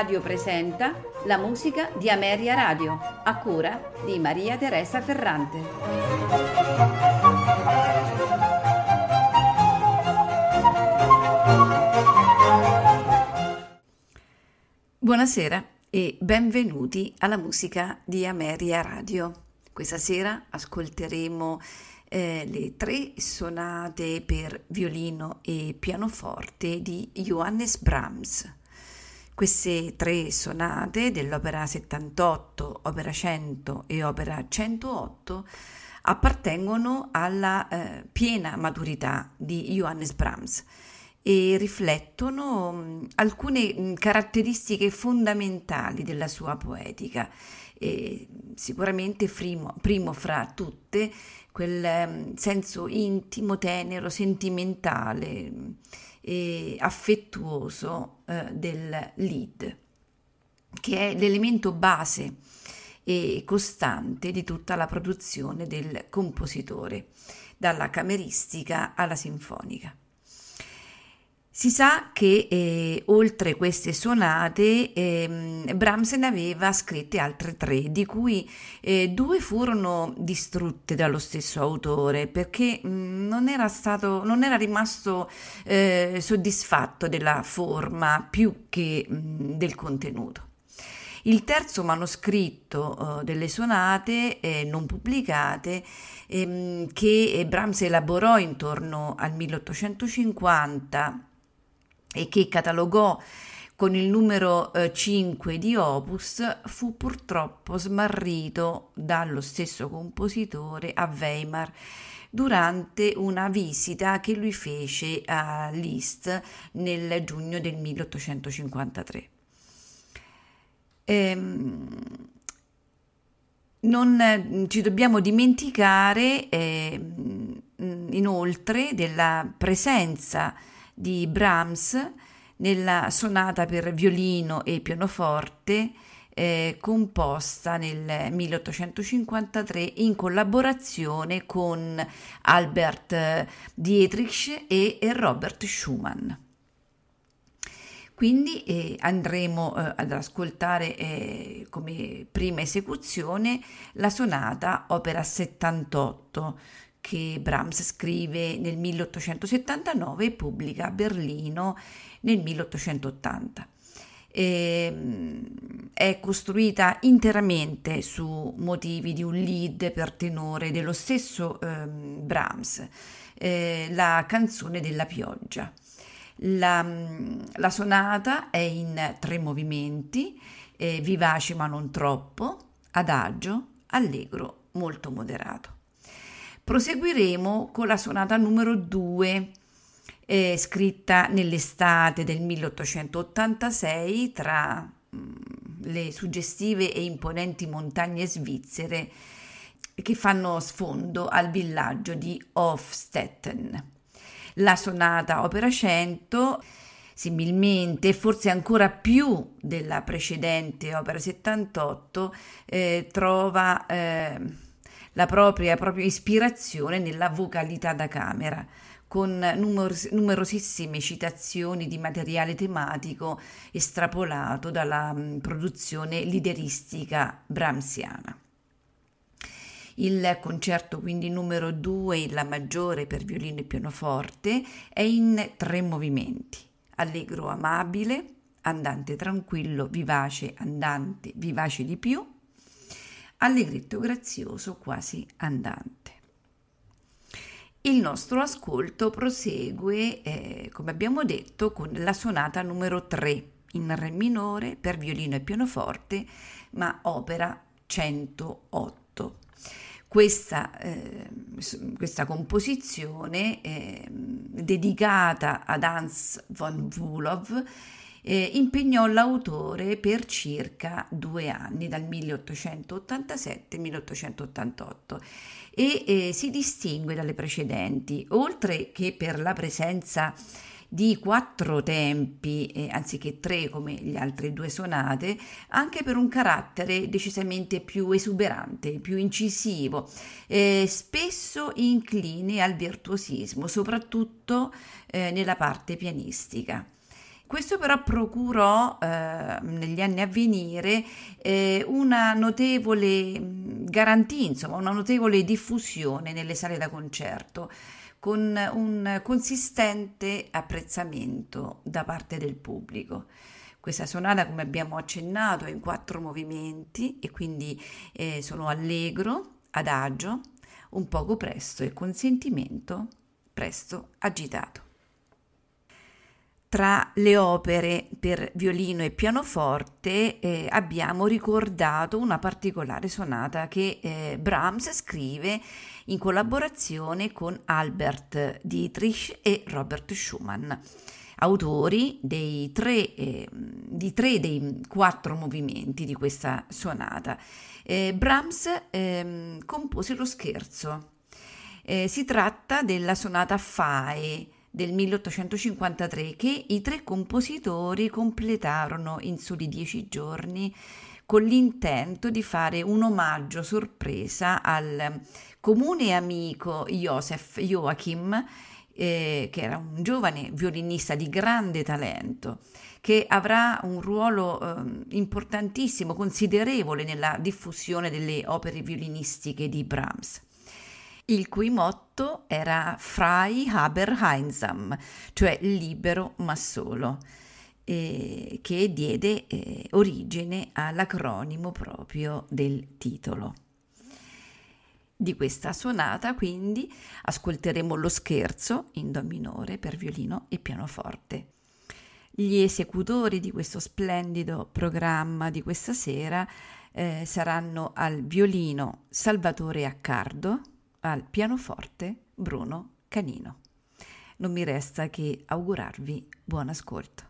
Radio presenta la musica di Ameria Radio, a cura di Maria Teresa Ferrante. Buonasera e benvenuti alla musica di Ameria Radio. Questa sera ascolteremo eh, le tre sonate per violino e pianoforte di Johannes Brahms. Queste tre sonate dell'opera 78, opera 100 e opera 108 appartengono alla eh, piena maturità di Johannes Brahms e riflettono mh, alcune mh, caratteristiche fondamentali della sua poetica. E sicuramente primo, primo fra tutte quel um, senso intimo, tenero, sentimentale e affettuoso uh, del lead, che è l'elemento base e costante di tutta la produzione del compositore, dalla cameristica alla sinfonica. Si sa che eh, oltre queste sonate eh, Brahms ne aveva scritte altre tre, di cui eh, due furono distrutte dallo stesso autore perché mh, mm, non, era stato, non era rimasto eh, soddisfatto della forma più che mh, mm, del contenuto. Il terzo manoscritto uh, delle sonate eh, non pubblicate ehm, che Brahms elaborò intorno al 1850 e che catalogò con il numero eh, 5 di Opus, fu purtroppo smarrito dallo stesso compositore a Weimar durante una visita che lui fece a Liszt nel giugno del 1853. Ehm, non ci dobbiamo dimenticare eh, inoltre della presenza di Brahms nella sonata per violino e pianoforte eh, composta nel 1853 in collaborazione con Albert Dietrich e, Robert Schumann. Quindi eh, andremo eh, ad ascoltare eh, come prima esecuzione la sonata opera 78 che Brahms scrive nel 1879 e pubblica a Berlino nel 1880. E, ehm, è costruita interamente su motivi di un lead per tenore dello stesso eh, Brahms, eh, la canzone della pioggia. La, la, sonata è in tre movimenti, eh, vivace ma non troppo, adagio, allegro, molto moderato. Proseguiremo con la sonata numero 2, eh, scritta nell'estate del 1886 tra mh, mm, le suggestive e imponenti montagne svizzere che fanno sfondo al villaggio di Hofstetten. La sonata opera 100 similmente, forse ancora più della precedente opera 78, eh, trova eh, la propria, propria ispirazione nella vocalità da camera con numeros- numerosissime citazioni di materiale tematico estrapolato dalla mh, produzione lideristica brahmsiana. Il concerto quindi numero 2 in La maggiore per violino e pianoforte è in tre movimenti: allegro amabile, andante tranquillo, vivace, andante, vivace di più allegretto grazioso quasi andante. Il nostro ascolto prosegue, eh, come abbiamo detto, con la sonata numero 3 in Re minore per violino e pianoforte, ma opera 108. Questa, eh, questa composizione, eh, dedicata ad Hans von Wulov, eh, impegnò l'autore per circa due anni, dal 1887-1888, e eh, si distingue dalle precedenti, oltre che per la presenza di quattro tempi eh, anziché tre come le altre due sonate, anche per un carattere decisamente più esuberante, più incisivo, eh, spesso incline al virtuosismo, soprattutto eh, nella parte pianistica. Questo però procurò eh, negli anni a venire eh, una notevole garantì, insomma, una notevole diffusione nelle sale da concerto con un consistente apprezzamento da parte del pubblico. Questa sonata, come abbiamo accennato, è in quattro movimenti e quindi eh, sono allegro, adagio, un poco presto e con sentimento presto agitato. Tra le opere per violino e pianoforte eh, abbiamo ricordato una particolare sonata che eh, Brahms scrive in collaborazione con Albert Dietrich e Robert Schumann, autori tre, eh, di tre dei quattro movimenti di questa sonata. Eh, Brahms ehm, compose lo scherzo. Eh, si tratta della sonata Fae del 1853 che i tre compositori completarono in soli dieci giorni con l'intento di fare un omaggio sorpresa al comune amico Joseph Joachim, eh, che era un giovane violinista di grande talento, che avrà un ruolo eh, importantissimo, considerevole nella diffusione delle opere violinistiche di Brahms il cui motto era Frei haber einsam, cioè libero ma solo, eh, che diede eh, origine all'acronimo proprio del titolo. Di questa sonata quindi ascolteremo lo scherzo in Do minore per violino e pianoforte. Gli esecutori di questo splendido programma di questa sera eh, saranno al violino Salvatore Accardo, al pianoforte Bruno Canino. Non mi resta che augurarvi buon ascolto.